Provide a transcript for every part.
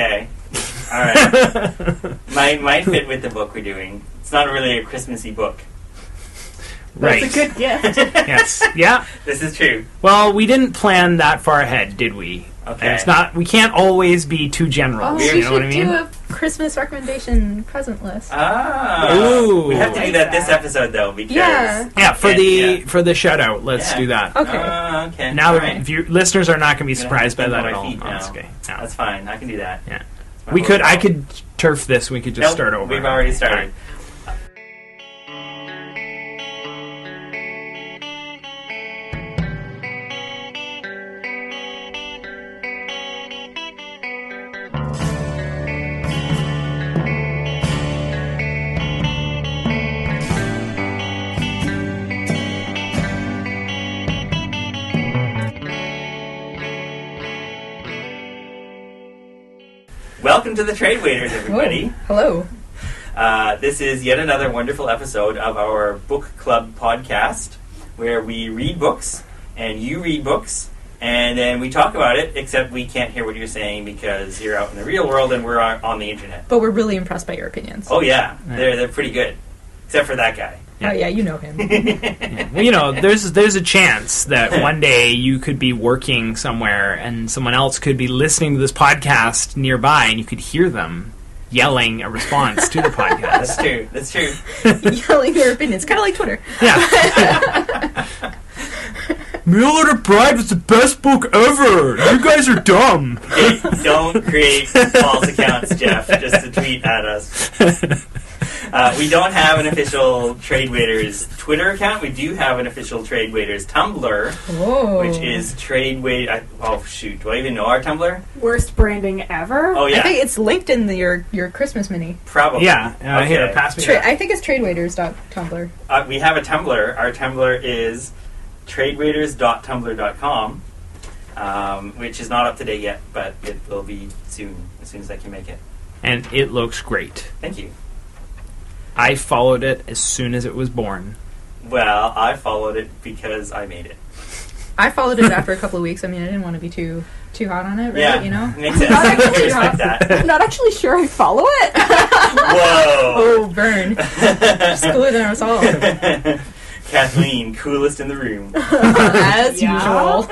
Okay. All right. might might fit with the book we're doing. It's not really a Christmassy book. right. That's a good gift. yes. Yeah. This is true. Well, we didn't plan that far ahead, did we? Okay. And it's not. We can't always be too general. Oh, Weird. we you know should what I mean? do a Christmas recommendation present list. Ah. Ooh. We have to do that this episode though because. Yeah. yeah, for Okay, the yeah. for the shout out, let's Yeah. do that. Okay. Ah, okay. Now, All the view- listeners are not going to be I'm gonna have surprised by that on at all. feet No, now. that's okay. No. That's fine. I can do that. Yeah. That's my We could. I could turf this. We could just Nope, start over. We've already started. Welcome to the Trade Waiters, everybody. Whoa. Hello. Uh, this is yet another wonderful episode of our book club podcast where we read books and you read books and then we talk about it, except we can't hear what you're saying because you're out in the real world and we're on, on the internet. But we're really impressed by your opinions. Oh, yeah. Yeah. They're, they're pretty good. Except for that guy. Oh, yeah, you know him. Well, you know, there's there's a chance that one day you could be working somewhere and someone else could be listening to this podcast nearby, and you could hear them yelling a response to the podcast. That's true. That's true. Yelling their opinions. Kind of like Twitter. Yeah. Mail Order Bride was the best book ever. You guys are dumb. Okay, don't create false accounts, Jeff, just to tweet at us. Uh, we don't have an official Trade Waiters Twitter account. We do have an official Trade Waiters Tumblr, Whoa. which is Trade Wait. I, oh shoot, do I even know our Tumblr? Worst branding ever. Oh I yeah, think it's linked in the, your your Christmas mini. probably. Yeah. Uh, Here, Okay. pass me Tra- that. I think it's tradewaiters.tumblr. Uh, we have a Tumblr. Our Tumblr is tradewaiters.tumblr.com, um, which is not up to date yet, but it will be soon, as soon as I can make it. And it looks great. Thank you. I followed it as soon as it was born. Well, I followed it because I made it. I followed it after a couple of weeks. I mean, I didn't want to be too too hot on it, right? Yeah, You know? makes sense. Not I actually respect that. I'm not actually sure I follow it. Whoa! Oh, burn. It's cooler than us all. Kathleen, coolest in the room. As usual.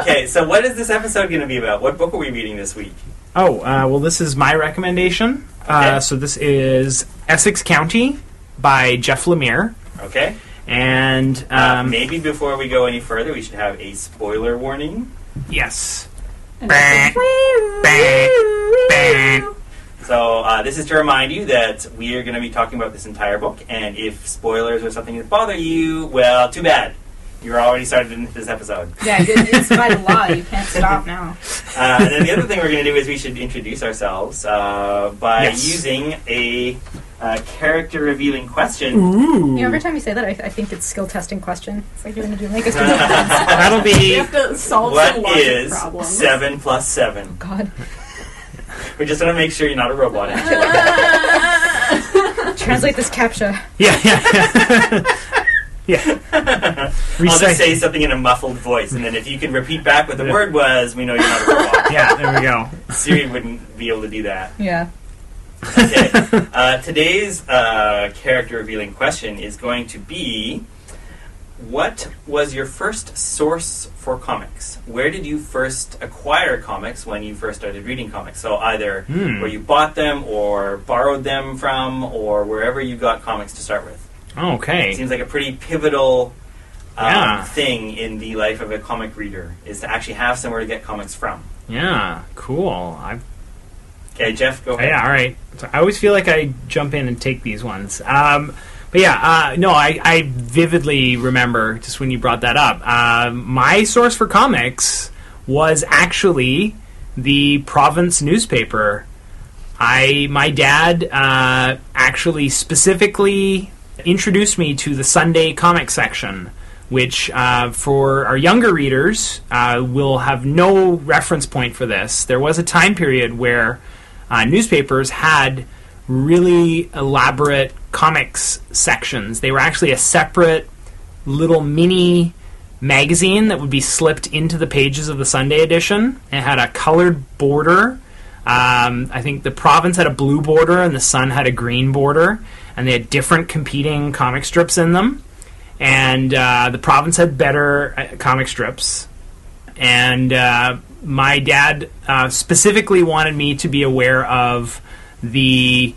Okay, so what is this episode going to be about? What book are we reading this week? Oh, uh, well, this is my recommendation. Okay. Uh, so this is Essex County by Jeff Lemire. Okay. And Uh, um, maybe before we go any further, we should have a spoiler warning. yes. And I think, So uh, this is to remind you that we are going to be talking about this entire book, and if spoilers or something that bother you, well, too bad. You're already started into this episode. Yeah, it- it's by the law. You can't stop now. Uh, and then the other thing we're going to do is we should introduce ourselves uh, by Yes. using a uh, character revealing question. Ooh. You know, every time you say that, I, I think it's skill testing question. It's like you're going to do make us do That'll you be. have to solve What some is problems. seven plus seven? God. We're just going to make sure you're not a robot. Translate this captcha. Yeah, yeah. yeah. I'll just say something in a muffled voice, and then if you can repeat back what the word was, we know you're not a robot. Yeah, there we go. Siri wouldn't be able to do that. Yeah. Okay. Uh, today's uh, character revealing question is going to be What was your first source for comics? Where did you first acquire comics when you first started reading comics? So either Hmm. where you bought them or borrowed them from or wherever you got comics to start with. It Okay. seems like a pretty pivotal um, Yeah. thing in the life of a comic reader is to actually have somewhere to get comics from. Yeah, cool. I, Okay, Jeff, go ahead. yeah, all right. So I always feel like I jump in and take these ones. Um, but yeah, uh, no, I, I vividly remember just when you brought that up. Um my source for comics was actually the province newspaper. I my dad uh, actually specifically introduced me to the Sunday comic section, which uh, for our younger readers uh, will have no reference point for this. There was a time period where uh, newspapers had really elaborate comics sections. They were actually a separate little mini magazine that would be slipped into the pages of the Sunday edition. It had a colored border. Um, I think the province had a blue border and the Sun had a green border, and they had different competing comic strips in them. And uh, the province had better uh, comic strips, and uh, my dad uh, specifically wanted me to be aware of the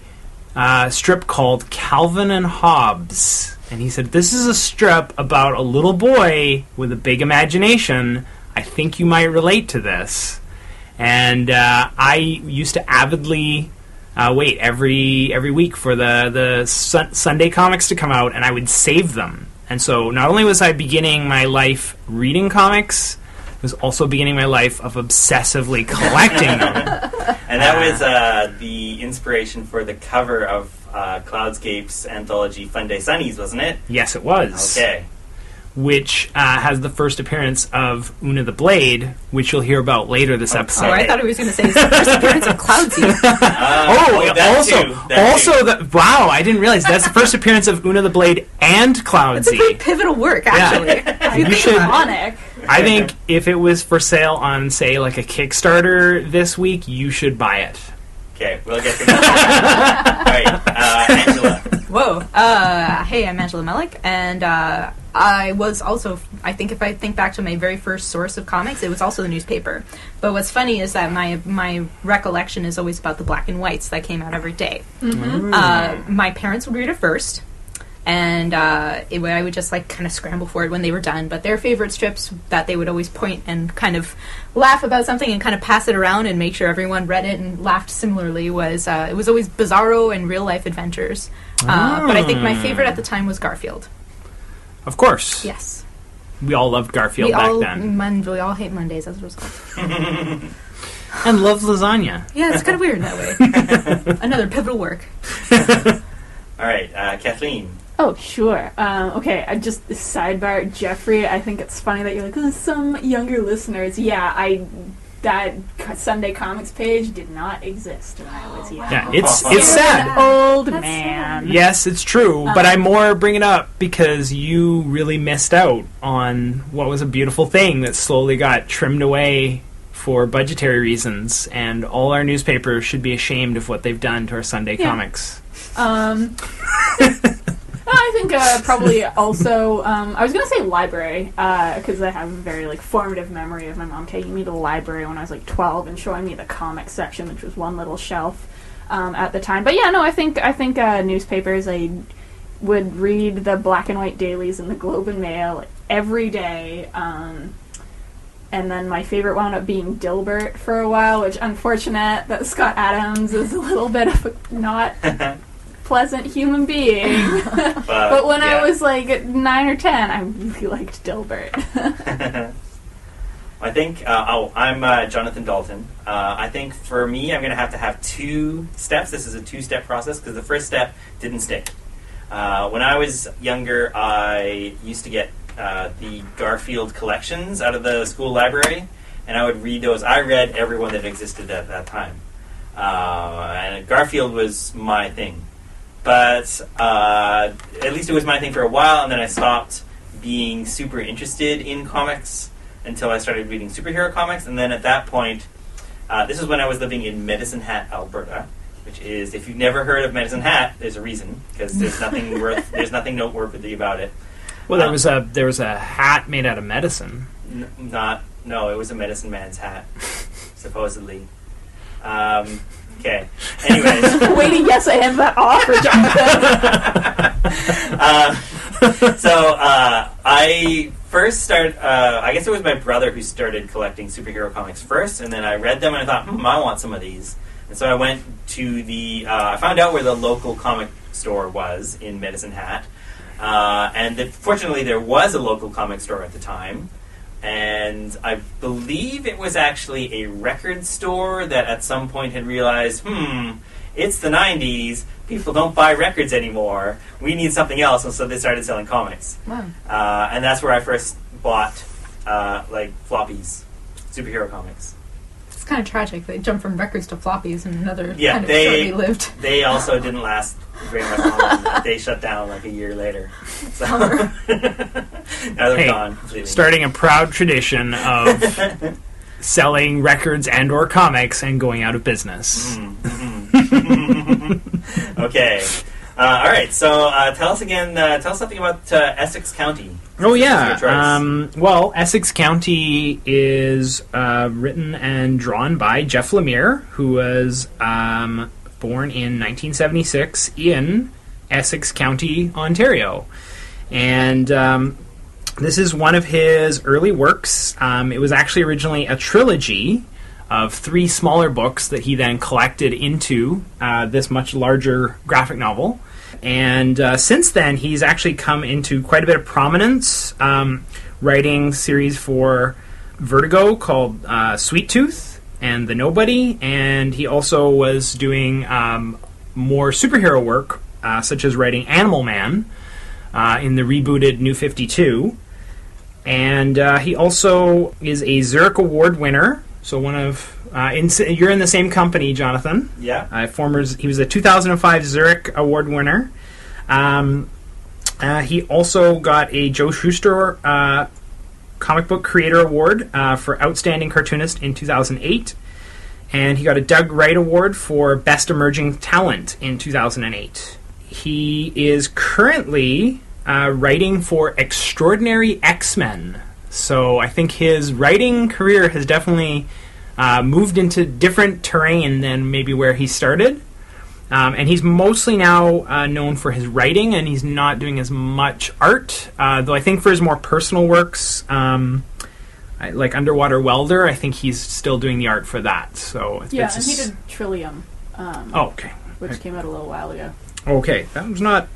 uh, strip called Calvin and Hobbes. And he said, This is a strip about a little boy with a big imagination. I think you might relate to this. And uh, I used to avidly uh, wait every every week for the the sun- Sunday comics to come out, and I would save them. And so, not only was I beginning my life reading comics, I was also beginning my life of obsessively collecting them. And that was uh, the inspiration for the cover of uh, Cloudscape's anthology Fun Day Sunnies, wasn't it? Yes, it was. Okay. Which uh, has the first appearance of Una the Blade, which you'll hear about later this Oh, episode. Oh, I thought he was going to say it's the first appearance of Cloudsy. Uh, Oh, that also, too, that also, too. the, wow! I didn't realize that's the first appearance of Una the Blade and It's a pretty pivotal work, actually. If you You should- Ironic. I think if it was for sale on, say, like a Kickstarter this week, you should buy it. Okay, we'll get to that. All right, uh, Angela. Whoa. Uh, hey, I'm Angela Melick, and uh, I was also, I think if I think back to my very first source of comics, it was also the newspaper. But what's funny is that my, my recollection is always about the black and whites that came out every day. Uh, my parents would read it first, and uh, it, I would just like kind of scramble for it when they were done. But their favorite strips that they would always point and kind of laugh about something and kind of pass it around and make sure everyone read it and laughed similarly was uh, it was always Bizarro and Real Life Adventures. Uh, but I think my favorite at the time was Garfield. Of course. Yes, We all loved Garfield we back all then. Mon- we all hate Mondays as a result. And loved lasagna. Yeah, it's kind of weird that way. Another pivotal work. All right, uh, Kathleen. Oh, sure. Um, okay, I just sidebar, Jeffrey. I think it's funny that you're like, oh, some younger listeners. Yeah, I that Sunday comics page did not exist when I was young. Yeah, it's Oh, it's yeah. sad. Old That's man. Yes, it's true, but Um, I more bring it up because you really missed out on what was a beautiful thing that slowly got trimmed away for budgetary reasons, and all our newspapers should be ashamed of what they've done to our Sunday Yeah. comics. Um, I think uh, probably also um, I was gonna say library because I have a very like formative memory of my mom taking me to the library when I was like 12 and showing me the comics section, which was one little shelf um, at the time. But yeah, no, I think I think uh, newspapers I would read the black and white dailies in the Globe and Mail every day. Um, and then my favorite wound up being Dilbert for a while, which unfortunate that Scott Adams is a little bit of a not pleasant human being. But, but when yeah. I was like nine or ten, I really liked Dilbert. I think, uh, oh, I'm uh, Jonathan Dalton. Uh, I think for me, I'm going to have to have two steps. This is a two step process because the first step didn't stick. Uh, when I was younger, I used to get uh, the Garfield collections out of the school library, and I would read those. I read everyone that existed at that time. Uh, and Garfield was my thing. But uh, at least it was my thing for a while, and then I stopped being super interested in comics until I started reading superhero comics, and then at that point, uh, this is when I was living in Medicine Hat, Alberta, which is if you've never heard of Medicine Hat, there's a reason because there's nothing worth, there's nothing noteworthy about it. Well, there Um, was a there was a hat made out of medicine. N- not, no, it was a medicine man's hat, supposedly. Um, okay. Anyways, Waiting, yes, I have that offer, Jonathan. uh, so uh, I first started. Uh, I guess it was my brother who started collecting superhero comics first, and then I read them and I thought, hmm, I want some of these. And so I went to the. Uh, I found out where the local comic store was in Medicine Hat, uh, and that fortunately there was a local comic store at the time. And I believe it was actually a record store that at some point had realized, hmm, it's the 90s. People don't buy records anymore. We need something else. And so they started selling comics. Wow. Uh, and that's where I first bought uh, like floppies, superhero comics. It's kind of tragic. They jumped from records to floppies and another Yeah, kind of they- shortly lived. They also didn't last very much longer. they shut down like a year later. So now they're Hey, gone completely. Starting a proud tradition of selling records and or comics and going out of business. Mm-hmm. okay. Uh, all right. So uh, tell us again. Uh, tell us something about uh, Essex County. Oh yeah. Um, well, Essex County is uh, written and drawn by Jeff Lemire, who was um, born in 1976 in Essex County, Ontario, and um, this is one of his early works. Um, it was actually originally a trilogy of three smaller books that he then collected into uh, this much larger graphic novel. And uh, since then, he's actually come into quite a bit of prominence, um, writing series for Vertigo called uh, Sweet Tooth and The Nobody. And he also was doing um, more superhero work, uh, such as writing Animal Man uh, in the rebooted New 52. And uh, he also is a Xeric Award winner. So one of uh, in, you're in the same company, Jonathan. yeah. Uh, former, he was a 2005 Xeric Award winner. Um, uh, he also got a Joe Shuster uh, Comic Book Creator Award uh, for Outstanding Cartoonist in 2008. And he got a Doug Wright Award for Best Emerging Talent in 2008. He is currently uh, writing for Extraordinary X Men. So I think his writing career has definitely uh, moved into different terrain than maybe where he started. Um, and he's mostly now uh, known for his writing, and he's not doing as much art. Uh, though I think for his more personal works, um, I, like Underwater Welder, I think he's still doing the art for that. So it's, Yeah, it's and he did Trillium, um, Oh, okay. which came out a little while ago. Okay, that was not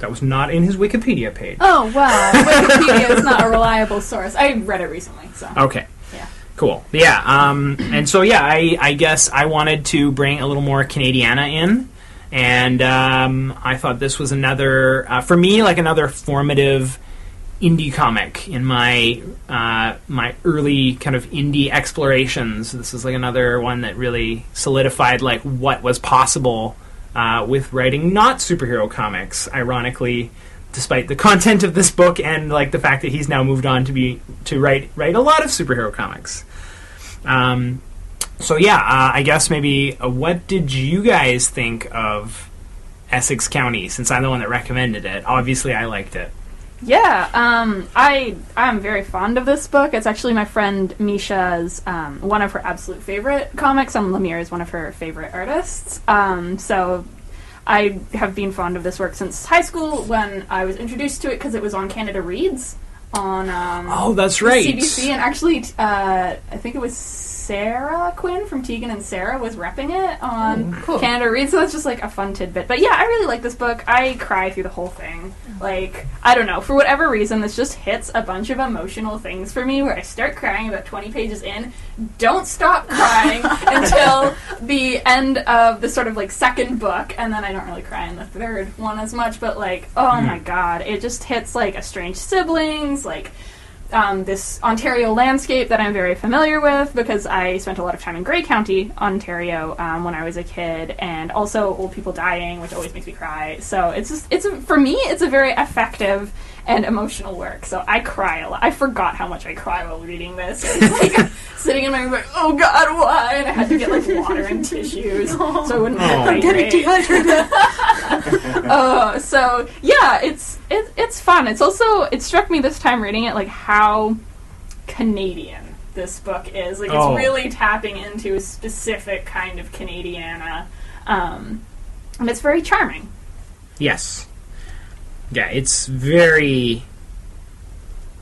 that was not in his Wikipedia page. Oh wow, Wikipedia is not a reliable source. I read it recently, so Okay. Yeah. Cool. Yeah. Um, and so yeah, I, I guess I wanted to bring a little more Canadiana in, and um, I thought this was another uh, for me like another formative indie comic in my uh, my early kind of indie explorations. This is like another one that really solidified like what was possible uh, with writing not superhero comics. Ironically, despite the content of this book and like the fact that he's now moved on to be to write write a lot of superhero comics. Um, so yeah, uh, I guess maybe uh, what did you guys think of Essex County? Since I'm the one that recommended it, obviously I liked it. Yeah, um, I I'm very fond of this book. It's actually my friend Misha's um, one of her absolute favorite comics. And Lemire is one of her favorite artists. Um, so I have been fond of this work since high school when I was introduced to it because it was on Canada Reads on um, Oh, that's right. CBC, and actually, uh, I think it was Sara Quin from Tegan and Sara was repping it on Oh, cool. Canada Reads, so that's just like a fun tidbit. But yeah, I really like this book. I cry through the whole thing. Like, I don't know, for whatever reason, this just hits a bunch of emotional things for me where I start crying about 20 pages in, don't stop crying until the end of the sort of like second book, and then I don't really cry in the third one as much, but like, oh my god, it just hits like estranged siblings, like um, this Ontario landscape that I'm very familiar with because I spent a lot of time in Grey County, Ontario, um, when I was a kid, and also old people dying, which always makes me cry. So it's just it's a, for me, it's a very effective and emotional work. So I cry a lot. I forgot how much I cry while reading this. I like sitting in my room, like, oh God, why? And I had to get like water and tissues so I wouldn't Oh. I'm Getting dehydrated. uh, so yeah, it's it, it's fun. It's also it struck me this time reading it like how Canadian this book is. Like Oh. it's really tapping into a specific kind of Canadiana, um, and it's very charming. Yes. Yeah, it's very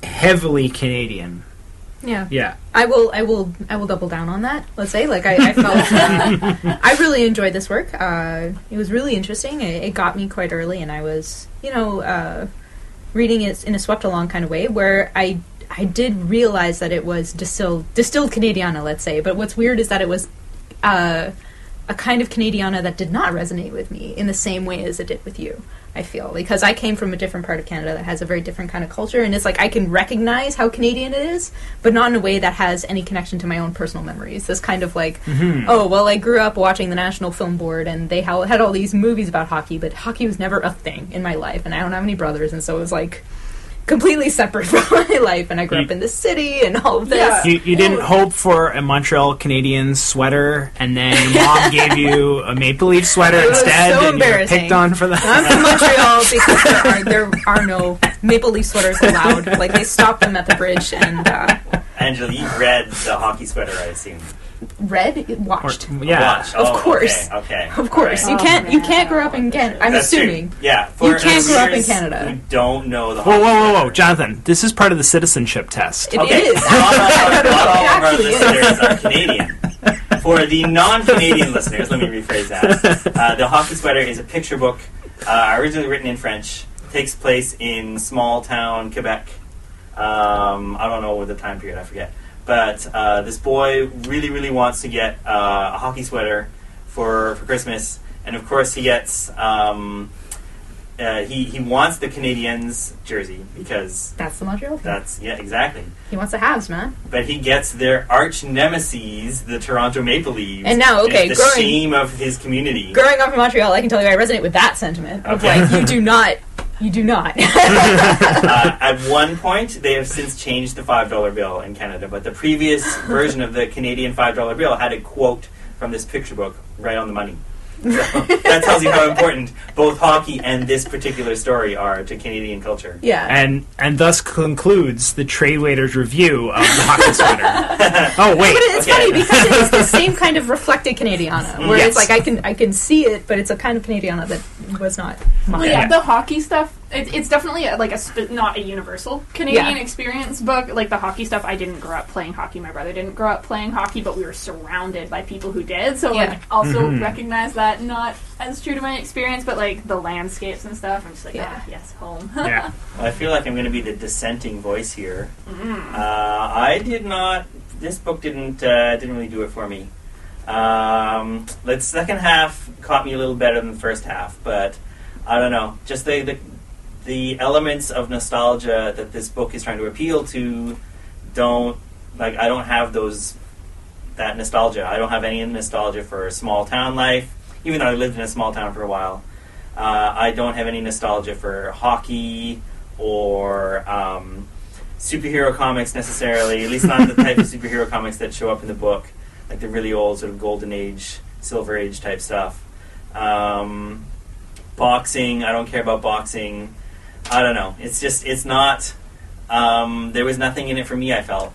heavily Canadian. yeah. Yeah. I will, I will, I will double down on that. Let's say, like, I, I felt, uh, I really enjoyed this work. Uh, it was really interesting. It, it got me quite early, and I was, you know, uh, reading it in a swept along kind of way, where I, I did realize that it was distilled, distilled Canadiana, let's say. But what's weird is that it was, uh, a kind of Canadiana that did not resonate with me in the same way as it did with you. I feel because I came from a different part of Canada that has a very different kind of culture, and it's like I can recognize how Canadian it is, but not in a way that has any connection to my own personal memories. This kind of like, mm-hmm. oh well, I grew up watching the National Film Board, and they ha- had all these movies about hockey, but hockey was never a thing in my life, and I don't have any brothers, and so it was like completely separate from my life. And I grew You- up in the city and all of this. Yeah. You, you didn't hope for a Montreal Canadiens sweater, and then your mom gave you a Maple Leaf sweater It was instead, so and you were embarrassing. picked on for that. I'm from Montreal because there are there are no Maple Leaf sweaters allowed. Like they stopped them at the bridge and uh, Angela, you read the hockey sweater, I assume. Read watched. Or- yeah. Watch. Of Oh, course. Okay. okay. Of course, All you. Oh, can't you can't grow up in what Canada. I'm That's true. assuming. Yeah. For You can't grow up in Canada. Who don't know the Whoa, whoa, whoa, whoa. Jonathan! This is part of the citizenship test. It Okay, is. not all, not all of our Actually is. listeners are Canadian. For the non-Canadian listeners, let me rephrase that. Uh, the hockey sweater is a picture book, uh, originally written in French. Takes place in small town Quebec. Um, I don't know what the time period. I forget. But uh, this boy really, really wants to get uh, a hockey sweater for for Christmas, and of course he gets. Um, uh, he, he wants the Canadiens jersey because That's the Montreal thing. that's yeah exactly He wants the Habs, man. but he gets their arch nemesis, the Toronto Maple Leafs. And now, okay, the growing- shame of his community. Growing up in Montreal, I can tell you I resonate with that sentiment of like you do not, you do not. uh, at one point, they have since changed the five dollar bill in Canada, but the previous version of the Canadian five dollar bill had a quote from this picture book right on the money. So that tells you how important both hockey and this particular story are to Canadian culture. yeah. And and thus concludes the Trade Waiters review of the hockey sweater. oh wait, But it's Okay. funny because it's the same kind of reflected Canadiana, mm-hmm. where Yes. it's like I can I can see it, but it's a kind of Canadiana that was not. Well, yeah, Yeah. the hockey stuff. It, it's definitely a, like a sp- not a universal Canadian Yeah. experience book. Like the hockey stuff, I didn't grow up playing hockey. My brother didn't grow up playing hockey, but we were surrounded by people who did. So Yeah. like, also Mhm. recognize that not as true to my experience, but like the landscapes and stuff. I'm just like, Yeah. ah, yes, home. yeah. I feel like I'm going to be the dissenting voice here. Mm. Uh, I did not. This book didn't uh, didn't really do it for me. Um, the second half caught me a little better than the first half, but I don't know. Just the, the the elements of nostalgia that this book is trying to appeal to don't like. I don't have those that nostalgia. I don't have any nostalgia for small town life, even though I lived in a small town for a while. Uh, I don't have any nostalgia for hockey or um, superhero comics necessarily. At least not the type of superhero comics that show up in the book, like the really old sort of golden age, silver age type stuff. Um, boxing, I don't care about boxing. I don't know. It's just it's not. Um, there was nothing in it for me. I felt.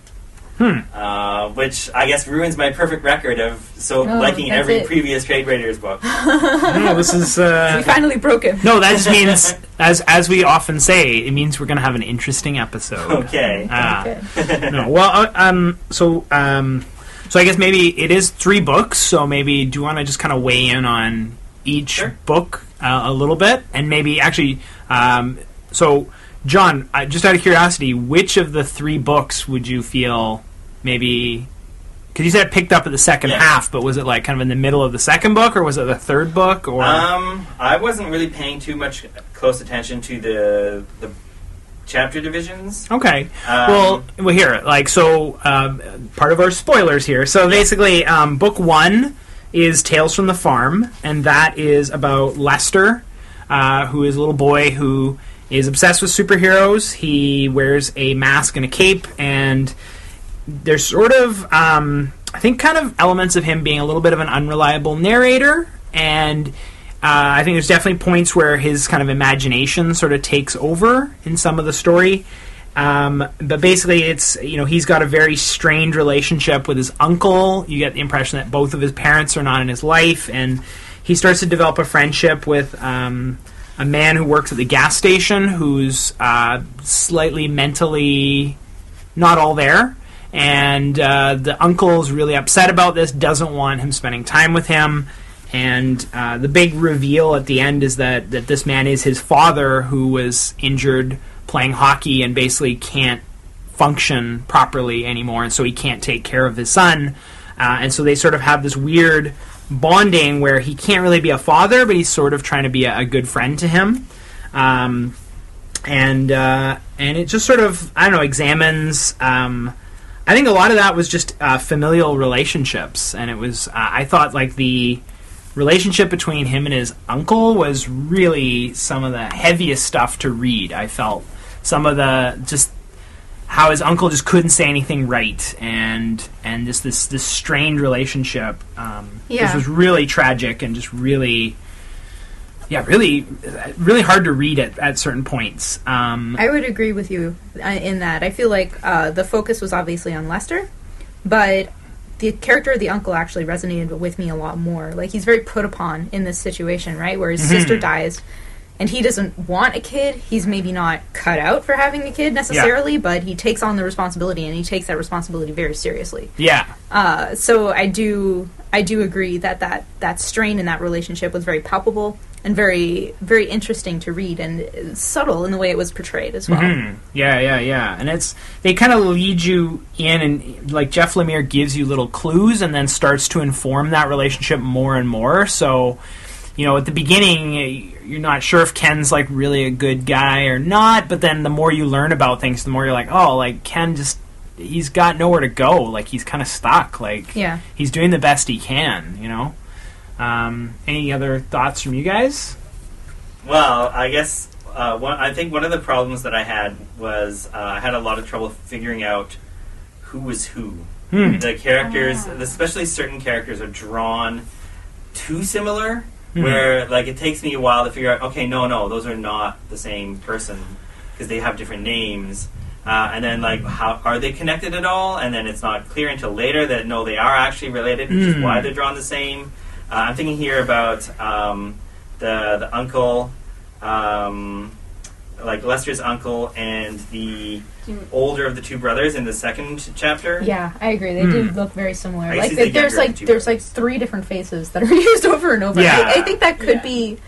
Hmm. Uh, which I guess ruins my perfect record of so No, liking every it. previous Trade Waiters book. No, this is. we Uh, finally broke him. no, that just means, as as we often say, it means we're going to have an interesting episode. Okay. Ah. Okay. no, well, uh, um, so um, so I guess maybe it is three books. So maybe do you want to just kind of weigh in on each Sure. book uh, a little bit, and maybe actually, um, so John, uh, just out of curiosity, which of the three books would you feel maybe? Because you said it picked up at the second Yeah. half, but was it like kind of in the middle of the second book, or was it the third book, or? Um, I wasn't really paying too much close attention to the the chapter divisions. okay. Um, well, well, here, like, so um, part of our spoilers here. So basically, um, book one is Tales from the Farm, and that is about Lester, uh, who is a little boy who is obsessed with superheroes. He wears a mask and a cape, and there's sort of, um, I think, kind of elements of him being a little bit of an unreliable narrator, and uh, I think there's definitely points where his kind of imagination sort of takes over in some of the story. Um, but basically, it's you know he's got a very strained relationship with his uncle. You get the impression that both of his parents are not in his life, and he starts to develop a friendship with um, a man who works at the gas station, who's uh, slightly mentally not all there. And uh, the uncle's really upset about this, doesn't want him spending time with him. And uh, the big reveal at the end is that, that this man is his father who was injured playing hockey and basically can't function properly anymore. And so he can't take care of his son. Uh, and so they sort of have this weird bonding where he can't really be a father, but he's sort of trying to be a, a good friend to him. Um, and uh, and it just sort of I don't know examines. Um, I think a lot of that was just uh, familial relationships, and it was uh, I thought like the relationship between him and his uncle was really some of the heaviest stuff to read. I felt some of the just how his uncle just couldn't say anything right, and and just this this strained relationship. Um, Yeah. This was really tragic and just really. Yeah, really, really hard to read at, at certain points. Um, I would agree with you uh, in that. I feel like uh, the focus was obviously on Lester, but the character of the uncle actually resonated with me a lot more. Like he's very put upon in this situation, right? Where his Mhm. sister dies, and he doesn't want a kid. He's maybe not cut out for having a kid necessarily, but he takes on the responsibility, and he takes that responsibility very seriously. yeah, Uh, so I do I do agree that, that that strain in that relationship was very palpable and very very interesting to read and subtle in the way it was portrayed as well. Mhm. Yeah, yeah, yeah. And it's they kind of lead you in, and like Jeff Lemire gives you little clues, and then starts to inform that relationship more and more. So, you know, at the beginning, you're not sure if Ken's like really a good guy or not. But then the more you learn about things, the more you're like, oh, like Ken just he's got nowhere to go. Like he's kind of stuck. Like Yeah. he's doing the best he can. You know. Um, any other thoughts from you guys? Well, I guess uh, one, I think one of the problems that I had was uh, I had a lot of trouble figuring out who was who. Hmm. The characters, Ah. especially certain characters, are drawn too similar. Mhm. Where like it takes me a while to figure out. Okay, no, no, those are not the same person because they have different names. Uh, and then like how are they connected at all? And then it's not clear until later that no, they are actually related, which Mm. is why they're drawn the same. Uh, I'm thinking here about um, the the uncle, um, like Lester's uncle, and the older of the two brothers in the second chapter. Yeah, I agree. They Hmm. do look very similar. I Like see the there's younger like two there's like three different faces that are used over and over. Yeah. I, I think that could Yeah. be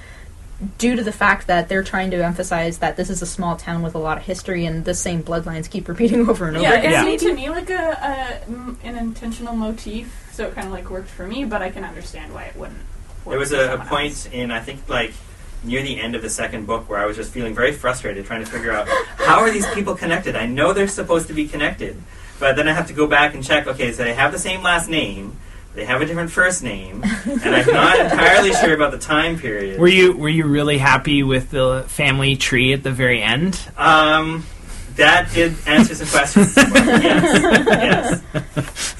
due to the fact that they're trying to emphasize that this is a small town with a lot of history and the same bloodlines keep repeating over and over Yeah, again. it Yeah. seemed to me like a, a m- an intentional motif, so it kind of like worked for me. But I can understand why it wouldn't. work There was for a, a someone point else. in I think like near the end of the second book where I was just feeling very frustrated trying to figure out how are these people connected. I know they're supposed to be connected, but then I have to go back and check. Okay, so they have the same last name, they have a different first name, and I'm not entirely sure about the time period. Were you were you really happy with the family tree at the very end? Um, that did answer some questions. yes, yes.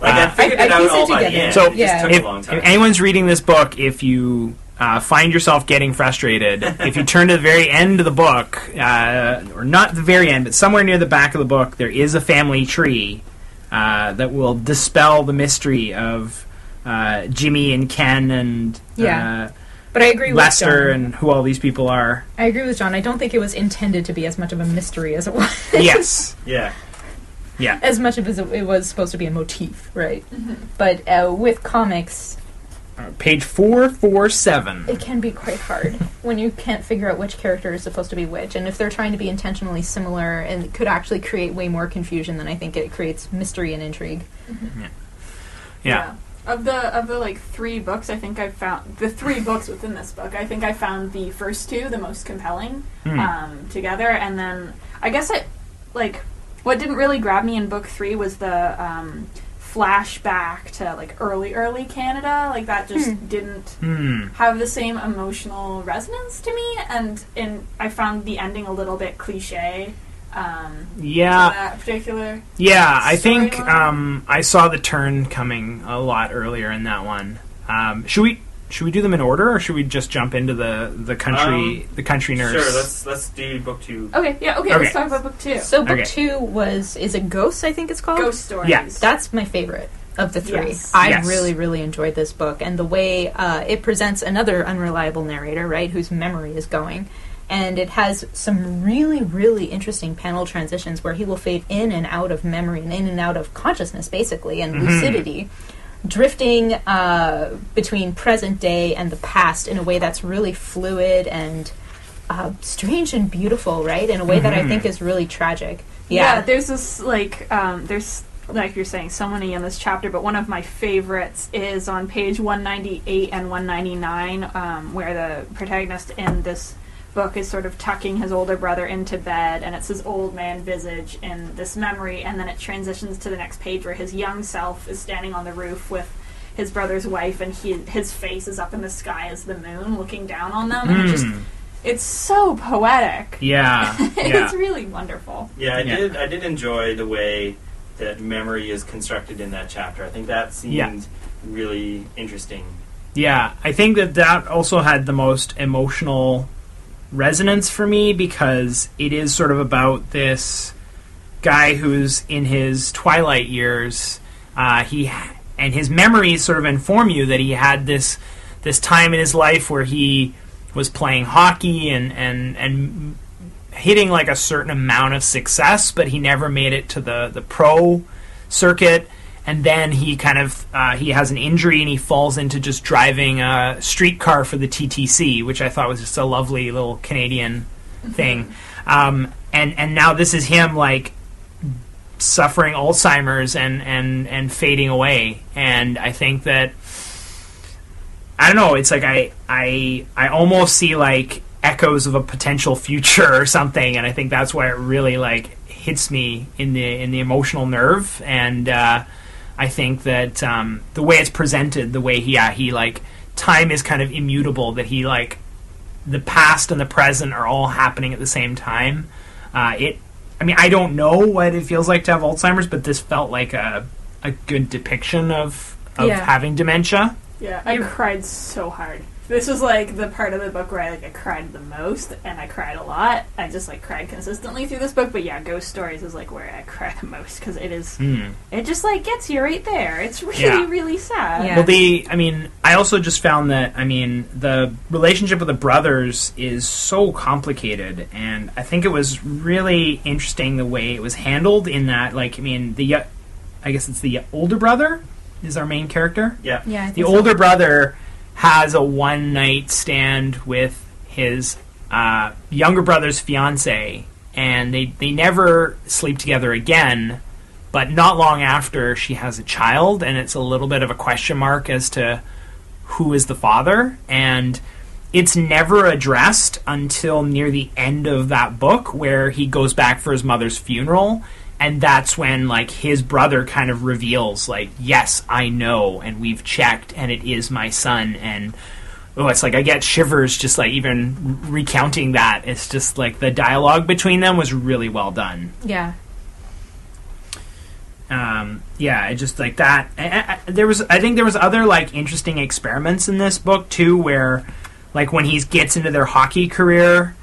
Like I Uh, figured I- it I out all by the end. So, it just took if, a long if anyone's reading this book, if you uh, find yourself getting frustrated, if you turn to the very end of the book, uh, or not the very end, but somewhere near the back of the book, there is a family tree uh, that will dispel the mystery of uh, Jimmy and Ken and Yeah. But I agree uh, with Lester and who all these people are. I agree with John. I don't think it was intended to be as much of a mystery as it was. yes. yeah. Yeah. as much of as it, it was supposed to be a motif, right? Mhm. But uh, with comics, Page 447. it can be quite hard when you can't figure out which character is supposed to be which, and if they're trying to be intentionally similar, and it could actually create way more confusion than I think it creates mystery and intrigue. Yeah. yeah. Of the of the like three books, I think I found the three books within this book. I think I found the first two the most compelling Hmm. um, together, and then I guess it like what didn't really grab me in book three was the um, flashback to like early early Canada. Like that just Hmm. didn't Hmm. have the same emotional resonance to me, and in I found the ending a little bit cliche. Um, Yeah. to that particular. Yeah, I think um, I saw the turn coming a lot earlier in that one. Um, should we should we do them in order, or should we just jump into the the country the country nurse? Sure. Let's let's do book two. Okay, yeah, okay, Okay. let's talk about book two. So book Okay. two was is it Ghosts? I think it's called. Ghost stories. Yeah. That's my favorite of the three. Yes. I Yes. really, really enjoyed this book and the way uh, it presents another unreliable narrator, right, whose memory is going. And it has some really, really interesting panel transitions where he will fade in and out of memory and in and out of consciousness, basically, and Mhm. lucidity, drifting uh, between present day and the past in a way that's really fluid and uh, strange and beautiful, right? In a way that I think is really tragic. Yeah, Yeah. there's this like um, there's like you're saying so many in this chapter, but one of my favorites is on page 198 and 199, um, where the protagonist in this book is sort of tucking his older brother into bed, and it's his old man visage in this memory, and then it transitions to the next page where his young self is standing on the roof with his brother's wife, and he, his face is up in the sky as the moon, looking down on them, and it just Hmm. it's so poetic. Yeah, yeah. it's really wonderful. Yeah, I Yeah. did. I did enjoy the way that memory is constructed in that chapter. I think that seemed Yeah. really interesting. Yeah, I think that that also had the most emotional resonance for me because it is sort of about this guy who's in his twilight years. Uh, he and his memories sort of inform you that he had this this time in his life where he was playing hockey and and and hitting like a certain amount of success, but he never made it to the the pro circuit. And then he kind of uh, he has an injury and he falls into just driving a streetcar for the TTC, which I thought was just a lovely little Canadian thing. Um, and and now this is him like suffering Alzheimer's and and and fading away. And I think that I don't know. It's like I I I almost see like echoes of a potential future or something, and I think that's why it really like hits me in the in the emotional nerve. And uh, I think that um, the way it's presented, the way he yeah he like time is kind of immutable. That he like the past and the present are all happening at the same time. Uh, it. I mean, I don't know what it feels like to have Alzheimer's, but this felt like a a good depiction of of Yeah. having dementia. Yeah, I cried so hard. This was like the part of the book where I like I cried the most, and I cried a lot. I just like cried consistently through this book. But yeah, Ghost Stories is like where I cry the most because it is. Hmm. It just like gets you right there. It's really Yeah. really sad. Yeah. Well, the I mean, I also just found that I mean the relationship with the brothers is so complicated, and I think it was really interesting the way it was handled. In that, like, I mean, the I guess it's the older brother is our main character. Yeah. Yeah, I The think so. older brother has a one night stand with his uh, younger brother's fiance, and they they never sleep together again. But not long after, she has a child, and it's a little bit of a question mark as to who is the father. And it's never addressed until near the end of that book, where he goes back for his mother's funeral. And that's when, like, his brother kind of reveals, like, yes, I know, and we've checked, and it is my son. And oh, it's like I get shivers just like even recounting that. It's just like the dialogue between them was really well done Yeah. um, yeah, I just like that. I, I, there was, I think, there was other like interesting experiments in this book too, where like when he gets into their hockey career,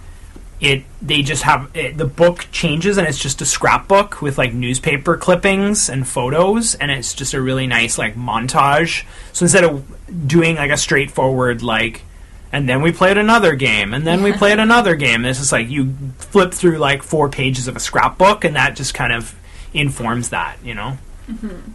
it they just have it, the book changes and it's just a scrapbook with like newspaper clippings and photos, and it's just a really nice like montage. So instead of doing like a straightforward like. And then we played another game, and then we played another game. It's just like you flip through like four pages of a scrapbook, and that just kind of informs that, you know. Mm-hmm.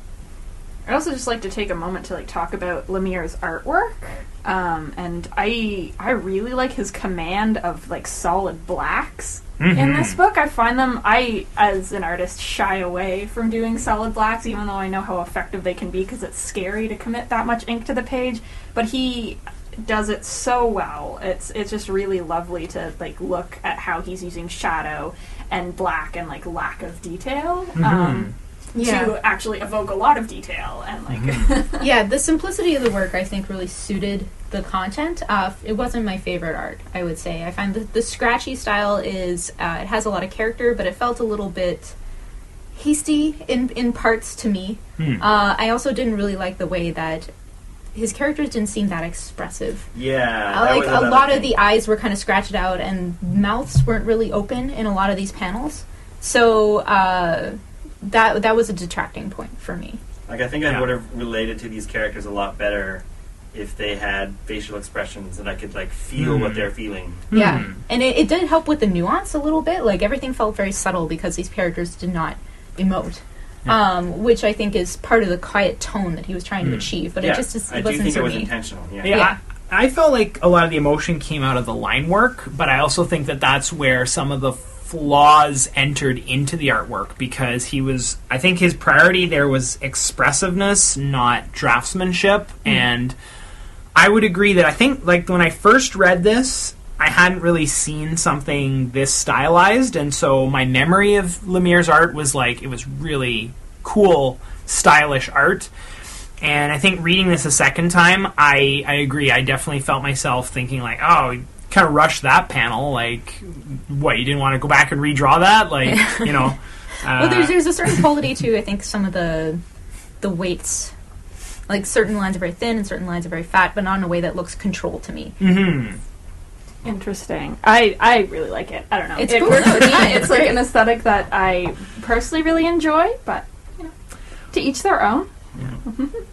I also just like to take a moment to like talk about Lemire's artwork. Um, and I I really like his command of like solid blacks in Mhm. this book. I find them I as an artist shy away from doing solid blacks, even though I know how effective they can be because it's scary to commit that much ink to the page. But he does it so well. It's it's just really lovely to like look at how he's using shadow and black and like lack of detail. Um, Yeah. to actually evoke a lot of detail and like yeah, the simplicity of the work I think really suited the content. Uh, it wasn't my favorite art, I would say. I find the, the scratchy style is uh, it has a lot of character, but it felt a little bit hasty in in parts to me. Hmm. Uh, I also didn't really like the way that his characters didn't seem that expressive. Yeah. Uh, like a another lot of the eyes were kind of scratched out, and mouths weren't really open in a lot of these panels. So uh, that that was a detracting point for me. Like I think I would have related to these characters a lot better if they had facial expressions and I could like feel what Hmm. they're feeling. Yeah, Hmm. and it, it did help with the nuance a little bit. Like everything felt very subtle because these characters did not emote, Yeah. um, which I think is part of the quiet tone that he was trying to Hmm. achieve. But yeah, it just is, I it do wasn't think for it was me. intentional. Yeah. Yeah, Yeah. I, I felt like a lot of the emotion came out of the line work, but I also think that that's where some of the flaws entered into the artwork because he was. I think his priority there was expressiveness, not draftsmanship, hmm. and I would agree that I think like when I first read this. I hadn't really seen something this stylized, and so my memory of Lemire's art was like it was really cool, stylish art. And I think reading this a second time, I, I agree. I definitely felt myself thinking like, oh, kind of rushed that panel. Like, what you didn't want to go back and redraw that? Like, you know. Uh, well, there's there's a certain quality to I think some of the the weights. Like certain lines are very thin and certain lines are very fat, but not in a way that looks controlled to me. mhm. Interesting. I I really like it. I don't know. It's it cool. works for me. It's It's like an aesthetic that I personally really enjoy, but you know, to each their own.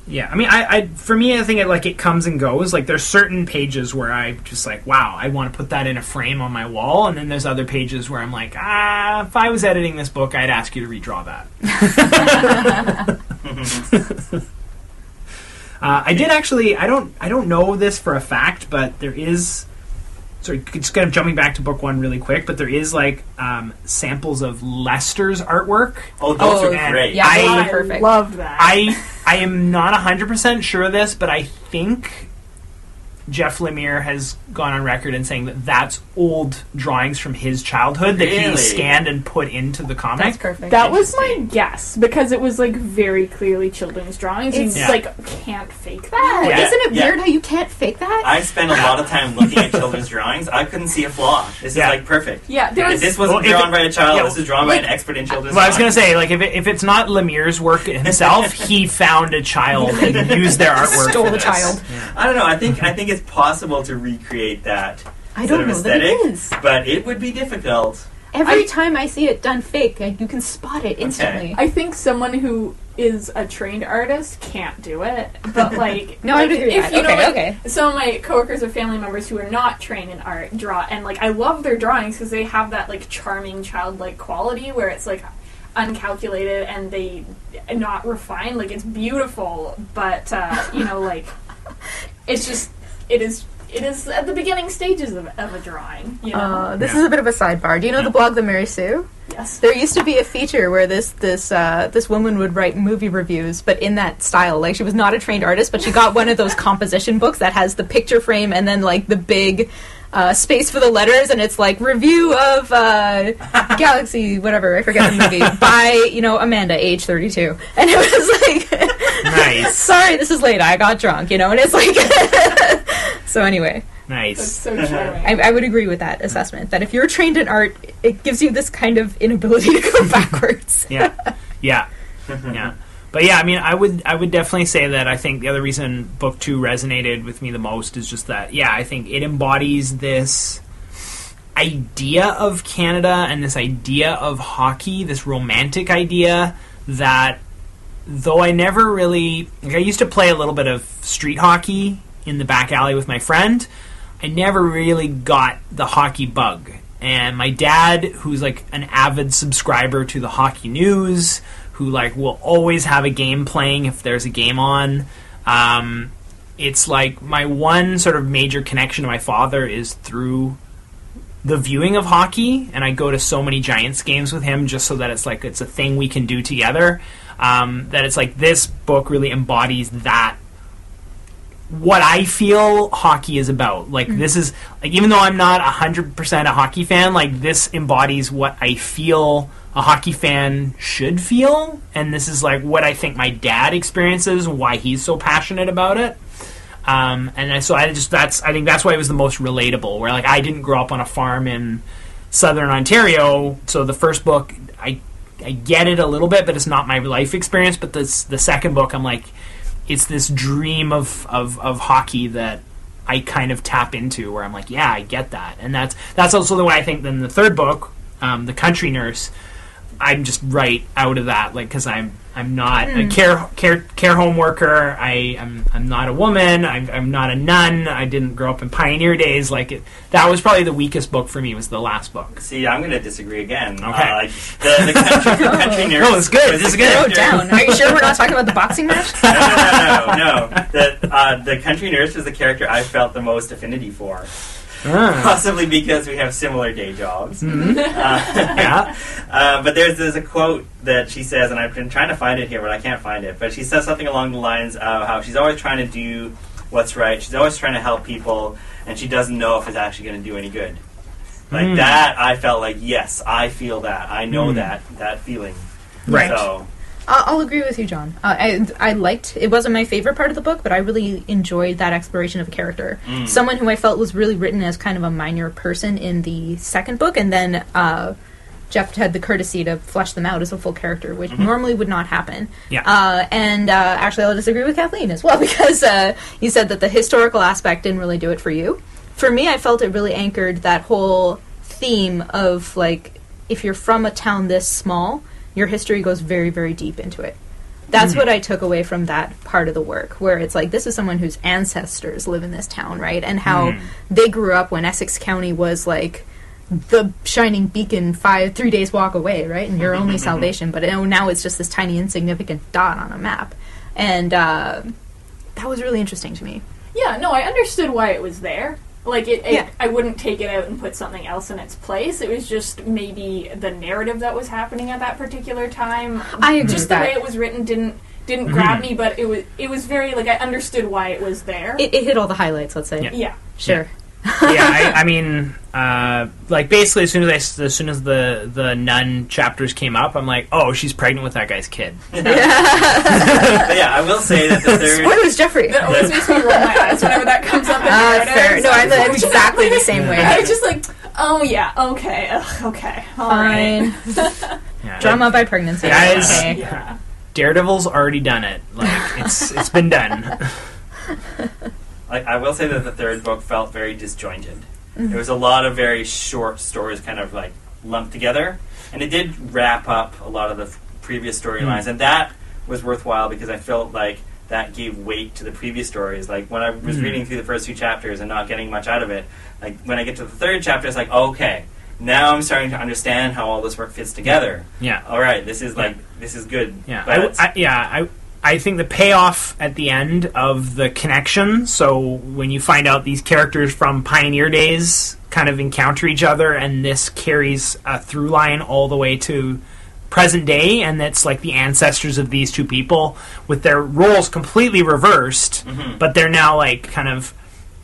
Yeah, I mean, I, I for me, I think it like it comes and goes. Like, there's certain pages where I just like, wow, I want to put that in a frame on my wall, and then there's other pages where I'm like, ah, if I was editing this book, I'd ask you to redraw that. uh, I did actually. I don't. I don't know this for a fact, but there is. Sorry, just kind of jumping back to book one really quick, but there is like um, samples of Lester's artwork. Oh, those Oh, are great. yeah. I- Absolutely perfect. loved that. I I am not hundred percent sure of this, but I think Jeff Lemire has gone on record and saying that that's old drawings from his childhood that he Really? scanned and put into the comic. That's perfect. that was my guess because it was like very clearly children's drawings. It's- Yeah. like can't fake that. Yeah. Isn't it Yeah. weird how you can't fake that? I spent a lot of time looking at children's drawings. I couldn't see a flaw. This Yeah. is like perfect. Yeah, there If was this wasn't Well, if drawn it- by a child. yeah, this is drawn by an expert in children's Well, I was gonna say, like, if, it, if it's not Lemire's work himself, he found a child and used their artwork. Stole for the this. child. I don't know. I think I think it's possible to recreate that. I sort don't of know that it aesthetic, but it would be difficult. Every I- time I see it done fake, I, you can spot it instantly. I think someone who is a trained artist can't do it, but like No, I like, would agree if that. you know, Okay, like, okay. Some of my coworkers or family members who are not trained in art draw, and like I love their drawings because they have that like charming childlike quality where it's like uncalculated and they not refined. Like it's beautiful, but uh, you know, like it's just it is it is at the beginning stages of, of a drawing. You know, Uh, this Yeah. is a bit of a sidebar. Do you know the blog The Mary Sue? yes. There used to be a feature where this this uh, this woman would write movie reviews, but in that style. Like she was not a trained artist, but she got one of those composition books that has the picture frame and then like the big uh, space for the letters, and it's like review of uh, Galaxy, whatever I forget the movie by you know Amanda, age thirty two, and it was like. Nice, Sorry, this is late. I got drunk, you know, and it's like. So anyway, That's nice. so charming. I, I would agree with that assessment. That if you're trained in art, it gives you this kind of inability to go backwards. Yeah, yeah, yeah. But yeah, I mean, I would I would definitely say that I think the other reason book two resonated with me the most is just that yeah, I think it embodies this idea of Canada and this idea of hockey, this romantic idea that though I never really like I used to play a little bit of street hockey in the back alley with my friend. I never really got the hockey bug. And my dad, who's like an avid subscriber to the hockey news, who like will always have a game playing if there's a game on, um, it's like my one sort of major connection to my father is through the viewing of hockey, and I go to so many Giants games with him just so that it's like it's a thing we can do together. Um, that it's like this book really embodies that what I feel hockey is about. Like this is like even though I'm not hundred percent a hockey fan, like this embodies what I feel a hockey fan should feel, and this is like what I think my dad experiences, why he's so passionate about it. Um, and I, so I just that's I think that's why it was the most relatable. Where like I didn't grow up on a farm in southern Ontario, so the first book I I get it a little bit, but it's not my life experience. But this the second book, I'm like, it's this dream of of, of hockey that I kind of tap into, where I'm like, yeah, I get that, and that's that's also the way I think. Then the third book, um, the Country Nurse, I'm just right out of that, like because I'm I'm not a care care care home worker. I am I'm not a woman. I'm, I'm not a nun. I didn't grow up in pioneer days. Like it, that was probably the weakest book for me. Was the last book. See, I'm going to disagree again. Okay. Uh, the, the country, the country nurse. No, it's good. was This is a good. Throw it down. Are you sure we're not talking about the boxing match? no, no, no, no, no. The, uh, the country nurse was the character I felt the most affinity for. Ah. Possibly because we have similar day jobs. Mhm. Uh, Yeah. uh, but there's, there's a quote that she says, and I've been trying to find it here, but I can't find it. But she says something along the lines of how she's always trying to do what's right. She's always trying to help people, and she doesn't know if it's actually going to do any good. Like Mm. that, I felt like yes, I feel that. I know Mm. that that feeling. Right. So I'll, I'll agree with you, John. Uh, I I liked it wasn't my favorite part of the book, but I really enjoyed that exploration of a character, Mm. someone who I felt was really written as kind of a minor person in the second book, and then uh, Jeff had the courtesy to flesh them out as a full character, which normally would not happen. Yeah. Uh, and uh, actually, I'll disagree with Kathleen as well because uh, you said that the historical aspect didn't really do it for you. For me, I felt it really anchored that whole theme of like if you're from a town this small, your history goes very, very deep into it. That's what mm-hmm. I took away from that part of the work, where it's like this is someone whose ancestors live in this town, right? And how mm-hmm. they grew up when Essex County was like the shining beacon five three days walk away, right? And your only mm-hmm. salvation. But now- now it's just this tiny insignificant dot on a map, and uh, that was really interesting to me. Yeah, no, I understood why it was there. Like it, it Yeah. I wouldn't take it out and put something else in its place. It was just maybe the narrative that was happening at that particular time. I agree Just with the that. way it was written didn't didn't grab mhm. me, but it was it was very like I understood why it was there. It, it hit all the highlights, let's say. Yeah. yeah. Sure. Yeah, I, I mean, uh, like basically, as soon as I, s- as soon as the the nun chapters came up, I'm like, oh, she's pregnant with that guy's kid. But yeah, I will say that the third. Spoilers, Jeffrey. That always makes me roll my eyes whenever that comes up in narrative. fair. No, I'm Unfortunately. exactly the same I way. was just like, oh yeah, okay, ugh, okay, all right. Fine. Yeah. Drama by pregnancy. Guys. Okay. Yeah. Daredevil's already done it. Like it's it's been done. Like I will say that the third book felt very disjointed. There was a lot of very short stories, kind of like lumped together, and it did wrap up a lot of the f- previous storylines, and that was worthwhile because I felt like that gave weight to the previous stories. Like when I was Mm. reading through the first two chapters and not getting much out of it, like when I get to the third chapter, it's like okay, now I'm starting to understand how all this work fits together. Yeah, All right, this is like this is good. yeah, I, I, yeah. I I think the payoff at the end of the connection. So when you find out these characters from Pioneer days kind of encounter each other, and this carries a through line all the way to present day, and it's like the ancestors of these two people with their roles completely reversed, Mhm. but they're now like kind of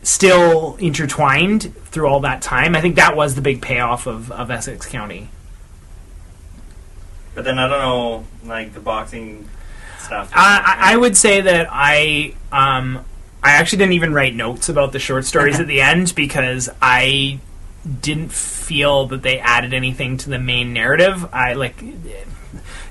still intertwined through all that time. I think that was the big payoff of, of Essex County. but then I don't know, like the boxing stuff. I, I would say that I um, I actually didn't even write notes about the short stories at the end because I didn't feel that they added anything to the main narrative. I like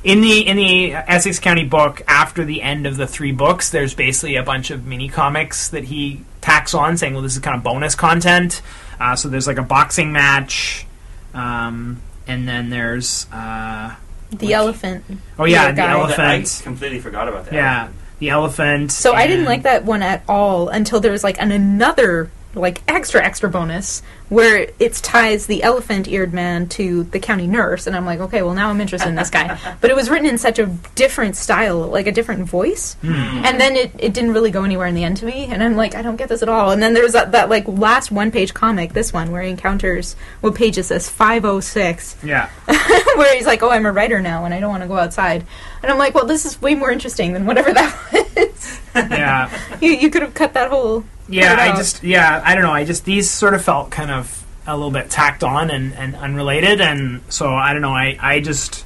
in the in the Essex County book after the end of the three books. There's basically a bunch of mini comics that he tacks on, saying, "Well, this is kind of bonus content." Uh, so there's like a boxing match, um, and then there's. Uh, The elephant. Oh yeah, Yeah, the guy. Oh, I elephant. completely forgot about that. Yeah, the elephant. So I didn't like that one at all until there was like an another like extra extra bonus where it ties the elephant eared man to the county nurse and I'm like okay well now I'm interested in this guy but it was written in such a different style like a different voice Hmm. and then it, it didn't really go anywhere in the end to me and I'm like I don't get this at all and then there's that, that like last one page comic this one where he encounters what page is this 506 Yeah, where he's like, "Oh, I'm a writer now, and I don't want to go outside." And I'm like, "Well, this is way more interesting than whatever that was. yeah, you you could have cut that whole." Yeah. I just, yeah, I don't know. I just these sort of felt kind of a little bit tacked on and, and unrelated, and so I don't know. I I just.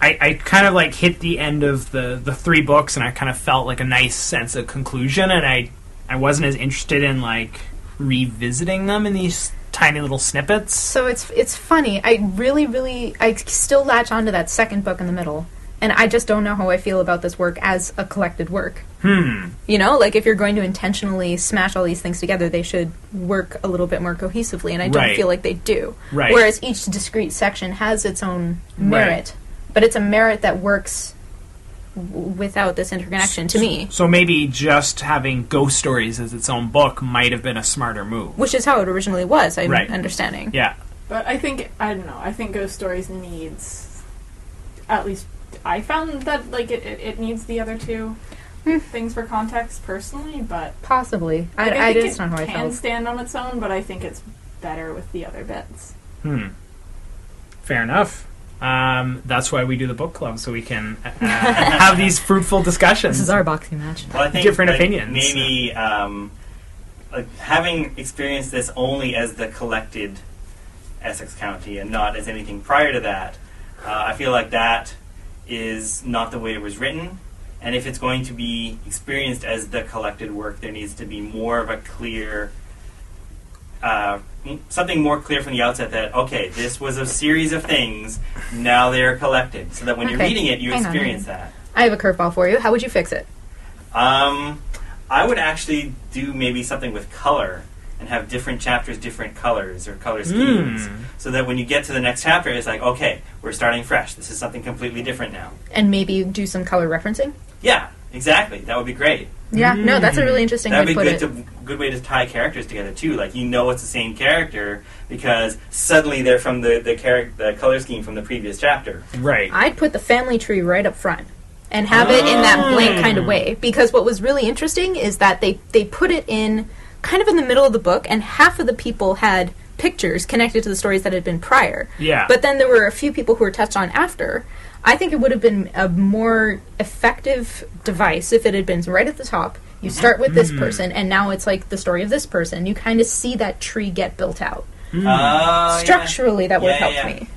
I, I kind of like hit the end of the, the three books and I kind of felt like a nice sense of conclusion and I I wasn't as interested in like revisiting them in these tiny little snippets. So it's it's funny. I really, really, I still latch onto that second book in the middle, and I just don't know how I feel about this work as a collected work. Hmm. You know, like if you're going to intentionally smash all these things together, they should work a little bit more cohesively, and I don't Right. feel like they do. Right. Whereas each discrete section has its own merit, Right. but it's a merit that works w- without this interconnection to me. So maybe just having ghost stories as its own book might have been a smarter move. Which is how it originally was, I'm Right. understanding. Yeah. But I think I don't know. I think Ghost Stories needs at least I found that like it, it, it needs the other two Hmm. things for context personally, but Possibly. I, like, I, think that's it not how I can felt. stand on its own, but I think it's better with the other bits. Hmm. Fair enough. Um, that's why we do the book club, so we can uh, have these fruitful discussions. This is our boxing match. Well, I think Different like, opinions. Maybe um, like having experienced this only as the collected Essex County and not as anything prior to that, uh, I feel like that is not the way it was written, and if it's going to be experienced as the collected work, there needs to be more of a clear, uh, m- something more clear from the outset that okay, this was a series of things. Now they are collected, so that when you're reading it, you Hang experience on. that. I have a curveball for you. How would you fix it? Um, I would actually do maybe something with color and have different chapters, different colors or color schemes, Hmm. so that when you get to the next chapter, it's like, okay, we're starting fresh. This is something completely different now. And maybe do some color referencing? Yeah, exactly. That would be great. Yeah, no, that's a really interesting That'd be put good it. to good way to tie characters together too. Like you know it's the same character because suddenly they're from the the character the color scheme from the previous chapter. Right. I'd put the family tree right up front and have it in that blank kind of way. Because what was really interesting is that they, they put it in kind of in the middle of the book, and half of the people had pictures connected to the stories that had been prior. Yeah. But then there were a few people who were touched on after. I think it would have been a more effective device if it had been right at the top. You mm-hmm. start with this mm. person, and now it's like the story of this person. You kind of see that tree get built out. Mm. Oh, yeah. Structurally, that would Yeah, have yeah, helped yeah. me.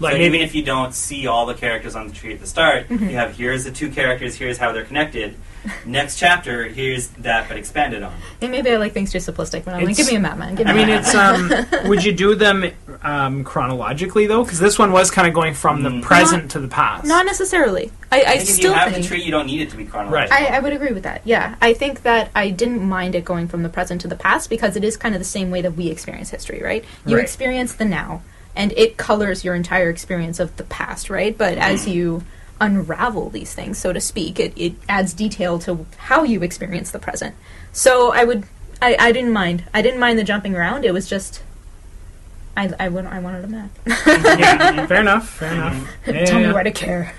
Like so maybe even if you don't see all the characters on the tree at the start, Mm-hmm. you have here's the two characters, here's how they're connected. Next chapter, here's that but expanded on. And maybe I like things too simplistic, but I'm like, It's- give me a Batman. Give me I mean, a it's um. would you do them um, chronologically though? Because this one was kind of going from the Mm. present to the past. Not necessarily. I, I, I think if still you have think the tree, you don't need it to be chronological. I, I would agree with that. Yeah, I think that I didn't mind it going from the present to the past because it is kind of the same way that we experience history, right? You Right. experience the now, and it colors your entire experience of the past, right? But as you unravel these things, so to speak, it, it adds detail to how you experience the present. So I would, I, I didn't mind. I didn't mind the jumping around. It was just. I, I, would, I wanted a map. yeah, fair enough. Fair enough. Yeah, Tell yeah, me why to care.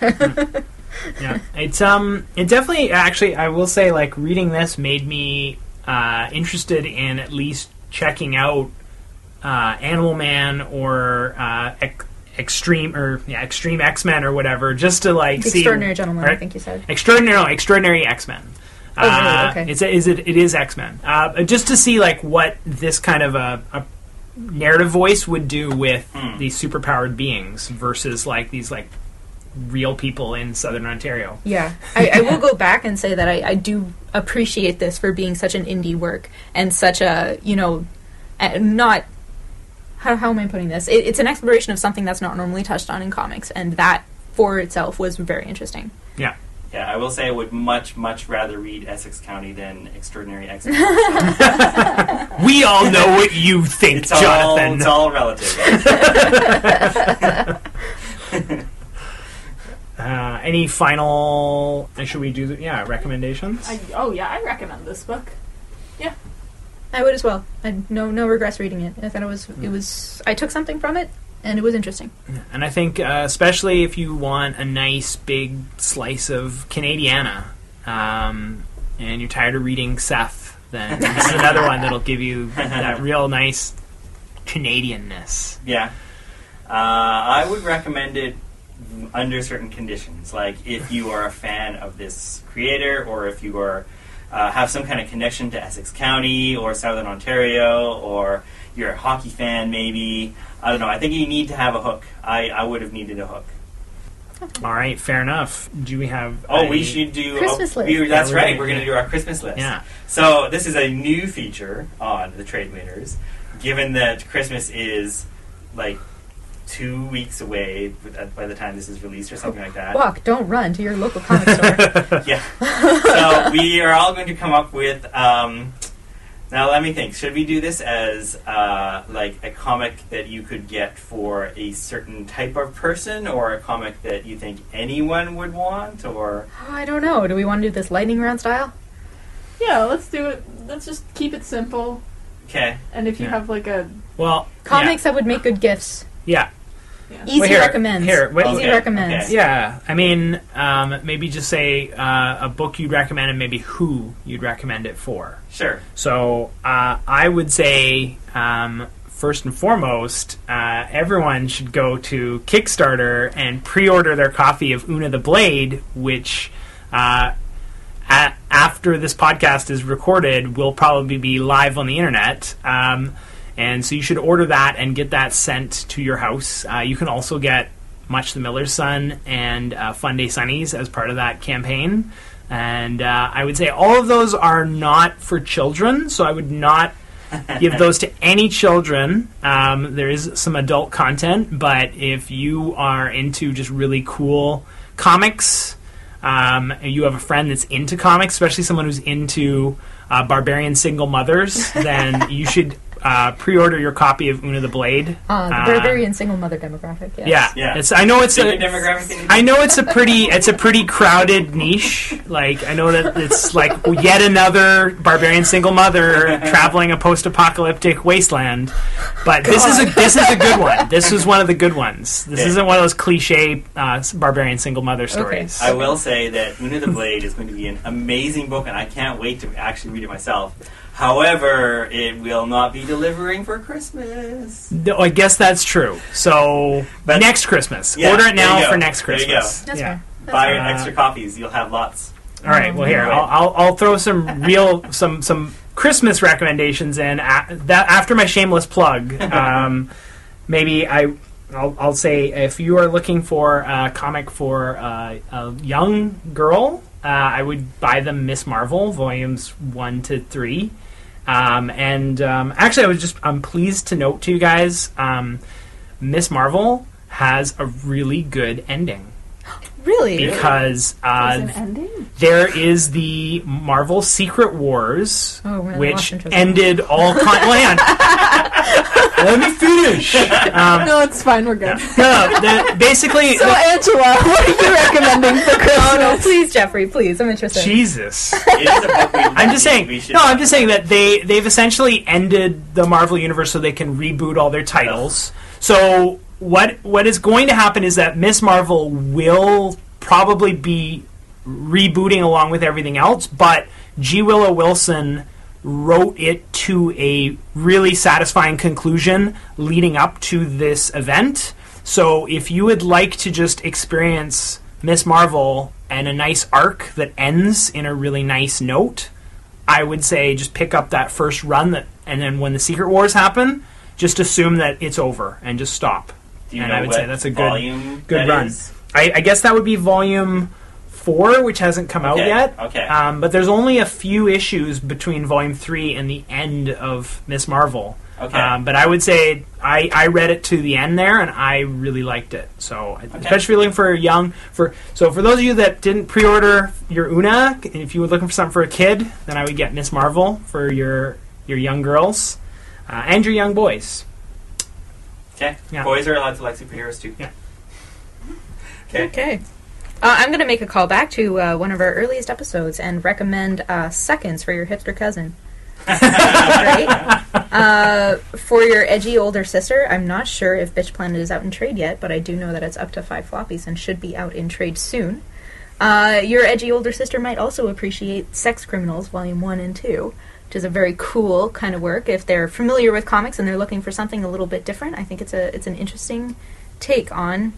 yeah. It's um. It definitely. Actually, I will say, like reading this made me uh, interested in at least checking out uh, Animal Man or uh, Ex- Extreme or yeah, Extreme X Men or whatever, just to like The see extraordinary gentleman, I think you said. Extraordinary, no, extraordinary X Men. Oh, really? Uh, Okay. It's is it it is X Men. Uh, just to see like what this kind of a, a narrative voice would do with Hmm. these superpowered beings versus like these like real people in Southern Ontario. Yeah, I, I will go back and say that I, I do appreciate this for being such an indie work and such a you know, not how how am I putting this? It, it's an exploration of something that's not normally touched on in comics, and that for itself was very interesting. Yeah. Yeah, I will say I would much, much rather read Essex County than Extraordinary X We all know what you think, it's all, Jonathan. it's all relative. Uh, any final? Should we do? The, yeah, recommendations. I, oh yeah, I recommend this book. I would as well. I no no regrets reading it. I thought it was it was I took something from it, and it was interesting. And I think, uh, especially if you want a nice big slice of Canadiana, um, and you're tired of reading Seth, then this is another one that'll give you that real nice Canadianness. Yeah. Uh, I would recommend it under certain conditions. Like if you are a fan of this creator, or if you are uh, have some kind of connection to Essex County or Southern Ontario, or you're a hockey fan, maybe. I don't know. I think you need to have a hook. I, I would have needed a hook. All right, fair enough. Do we have? Oh, a- we should do Christmas oh, list. we- that's Yeah, we're right. gonna- We're going to do our Christmas list. Yeah. So this is a new feature on the Trade Waiters, given that Christmas is like two weeks away by the time this is released or something like that. Walk, don't run to your local comic store. Yeah. so we are all going to come up with. Um, now let me think. Should we do this as uh, like a comic that you could get for a certain type of person, or a comic that you think anyone would want, or Oh, I don't know. Do we want to do this lightning round style? Yeah, let's do it. Let's just keep it simple. okay? And if you Yeah. have like a Well, Comics that would make good gifts. Yeah, Easy Well, here- recommends. here, wait- Easy Okay, recommends. okay. yeah. I mean, um, maybe just say uh, a book you'd recommend and maybe who you'd recommend it for. Sure. So uh, I would say, um, first and foremost, uh, everyone should go to Kickstarter and pre-order their copy of Una the Blade, which uh, a- after this podcast is recorded will probably be live on the internet. Um, and so you should order that and get that sent to your house. Uh, you can also get Much the Miller's Son and uh, Fun Day Sunnies as part of that campaign. And uh, I would say all of those are not for children, so I would not give those to any children. Um, there is some adult content, but if you are into just really cool comics, um, and you have a friend that's into comics, especially someone who's into uh, barbarian single mothers, then you should uh, pre-order your copy of Una the Blade. Uh, the Uh, barbarian single mother demographic. Yes. Yeah, Yeah. It's, I know it's Bigger a, demographic I know it's a pretty it's a pretty crowded niche. Like I know that it's like yet another barbarian single mother traveling a post-apocalyptic wasteland. But this is a this is a good one. This is one of the good ones. This Okay. isn't one of those cliche uh, barbarian single mother stories. I will say that Una the Blade is going to be an amazing book, and I can't wait to actually read it myself. However, it will not be delivering for Christmas. No, I guess that's true. So But- next Christmas, Yeah, order it there you now go. for next There you go. Christmas. That's yeah. fair. That's Buy fair. Uh, extra copies; you'll have lots. All right. Well, here I'll, I'll I'll throw some real some some Christmas recommendations in a, that after my shameless plug. Um, maybe I. I'll, I'll say if you are looking for a comic for uh, a young girl, uh, I would buy them Ms. Marvel volumes one to three. Um, and um, actually, I was just I'm pleased to note to you guys, um, Ms. Marvel has a really good ending Really? because uh, Is an ending? there is the Marvel Secret Wars, Oh, man, which lost ended all. Con- well, hang on. Let me finish. Um, No, it's fine. We're good. no, the, basically, So, the- Angela, what are you recommending for Christmas? Oh no, please, Jeffrey, please. I'm interested. Jesus. It is a book we I'm just saying. We should No, I'm just saying that they they've essentially ended the Marvel universe so they can reboot all their titles. So what what is going to happen is that Ms. Marvel will probably be rebooting along with everything else, but G. Willow Wilson wrote it to a really satisfying conclusion leading up to this event. So if you would like to just experience Ms. Marvel and a nice arc that ends in a really nice note, I would say just pick up that first run that and then when the Secret Wars happen, just assume that it's over and just stop. Do you and know I would say that's a good good that run. I, I guess that would be volume four, which hasn't come out yet. okay. Um, but there's only a few issues between volume three and the end of Ms. Marvel. Okay. Um, but I would say I, I read it to the end there, and I really liked it. So, especially looking for young for so for those of you that didn't pre-order your Una, if you were looking for something for a kid, then I would get Ms. Marvel for your your young girls uh, and your young boys. Okay. Yeah. Boys are allowed to like superheroes too. Yeah. Okay. Okay. Uh, I'm going to make a call back to uh, one of our earliest episodes and recommend uh, Seconds for your hipster cousin. Great. Uh, for your edgy older sister, I'm not sure if Bitch Planet is out in trade yet, but I do know that it's up to five floppies and should be out in trade soon. Uh, your edgy older sister might also appreciate Sex Criminals Volume 1 and 2, which is a very cool kind of work. If they're familiar with comics and they're looking for something a little bit different, I think it's a it's an interesting take on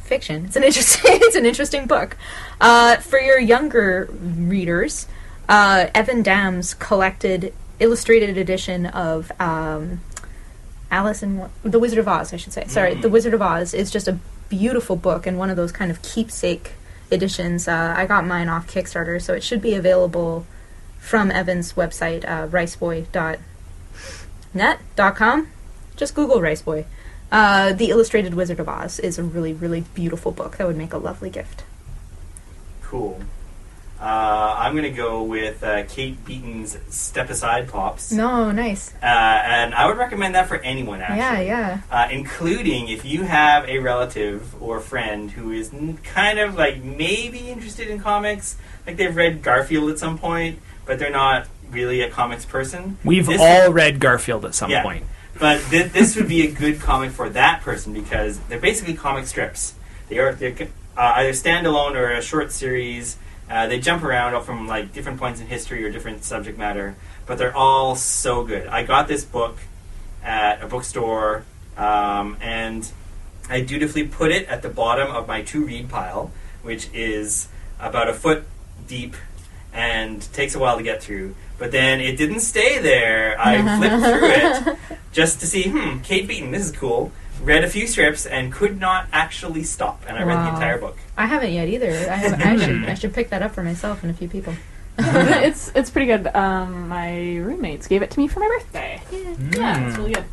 fiction. It's an interesting it's an interesting book. Uh, for your younger readers, uh, Evan Dahm's collected illustrated edition of um, Alice in the Wizard of Oz, I should say. Sorry, the Wizard of Oz is just a beautiful book and one of those kind of keepsake editions. Uh, I got mine off Kickstarter, so it should be available from Evan's website, uh, riceboy.net.com. Just Google Riceboy. Uh, the Illustrated Wizard of Oz is a really, really beautiful book that would make a lovely gift. Cool. Uh, I'm going to go with uh, Kate Beaton's Step Aside Pops. No, nice. Uh, and I would recommend that for anyone, actually. Yeah, yeah. Uh, including if you have a relative or friend who is n- kind of like maybe interested in comics, like they've read Garfield at some point, but they're not really a comics person. We've This- all read Garfield at some Yeah. point. But th- this would be a good comic for that person because they're basically comic strips. They are they're uh, either standalone or a short series. Uh, they jump around from like different points in history or different subject matter, but they're all so good. I got this book at a bookstore, um, and I dutifully put it at the bottom of my to read pile, which is about a foot deep and takes a while to get through. But then it didn't stay there. I flipped through it just to see, hmm, Kate Beaton, this is cool. read a few strips and could not actually stop, and I read the entire book. I haven't yet either. I, haven't, I should I should pick that up for myself and a few people. it's it's pretty good. Um, my roommates gave it to me for my birthday. Yeah, it's really good.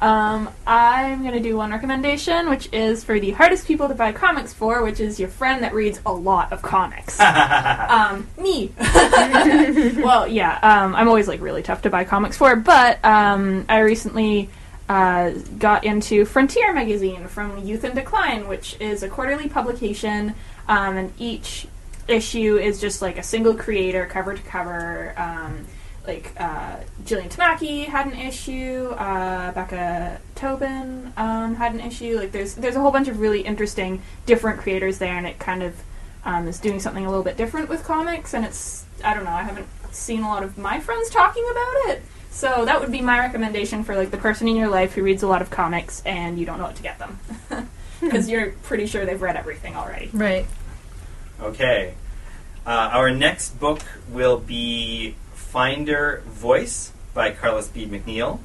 Um, I'm gonna do one recommendation, which is for the hardest people to buy comics for, which is your friend that reads a lot of comics. um, me. well, yeah, um, I'm always like really tough to buy comics for, but um, I recently uh, got into Frontier magazine from Youth in Decline, which is a quarterly publication, um, and each issue is just like a single creator, cover to cover. Like uh, Jillian Tamaki had an issue, uh, Becca Tobin um, had an issue. Like there's there's a whole bunch of really interesting different creators there, and it kind of um, is doing something a little bit different with comics. And it's I don't know, I haven't seen a lot of my friends talking about it. So that would be my recommendation for like the person in your life who reads a lot of comics and you don't know what to get them because you're pretty sure they've read everything already. Right. Okay. Uh, our next book will be Finder Voice by Carla Speed McNeil.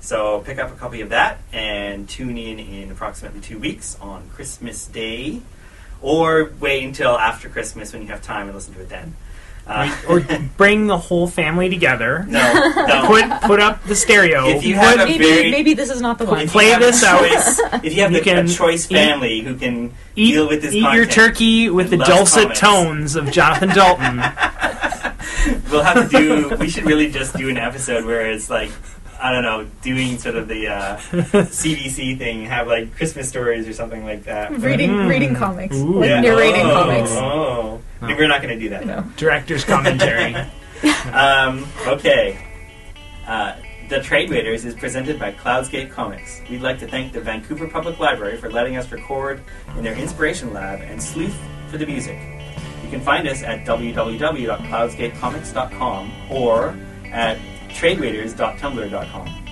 So pick up a copy of that and tune in in approximately two weeks on Christmas Day. Or wait until after Christmas when you have time and listen to it then. Uh, or bring the whole family together. no, no. Put put up the stereo. If you put- have a Maybe very- maybe this is not the one. Play this out. choice- if you have You a, can a choice eat- family who can eat, deal with this eat your turkey with the dulcet comics. tones of Jonathan Dalton. We'll have to do. We should really just do an episode where it's like, I don't know, doing sort of the uh, CBC thing, have like Christmas stories or something like that. reading Mm. reading comics, Ooh. like Yeah. narrating oh, comics. Oh, Oh. we're not going to do that. No. Director's commentary. Um, okay. Uh, the Trade Waiters is presented by Cloudscape Comics. We'd like to thank the Vancouver Public Library for letting us record in their Inspiration Lab and Sleuth for the music. You can find us at www.cloudscapecomics.com or at tradewaiters.tumblr.com.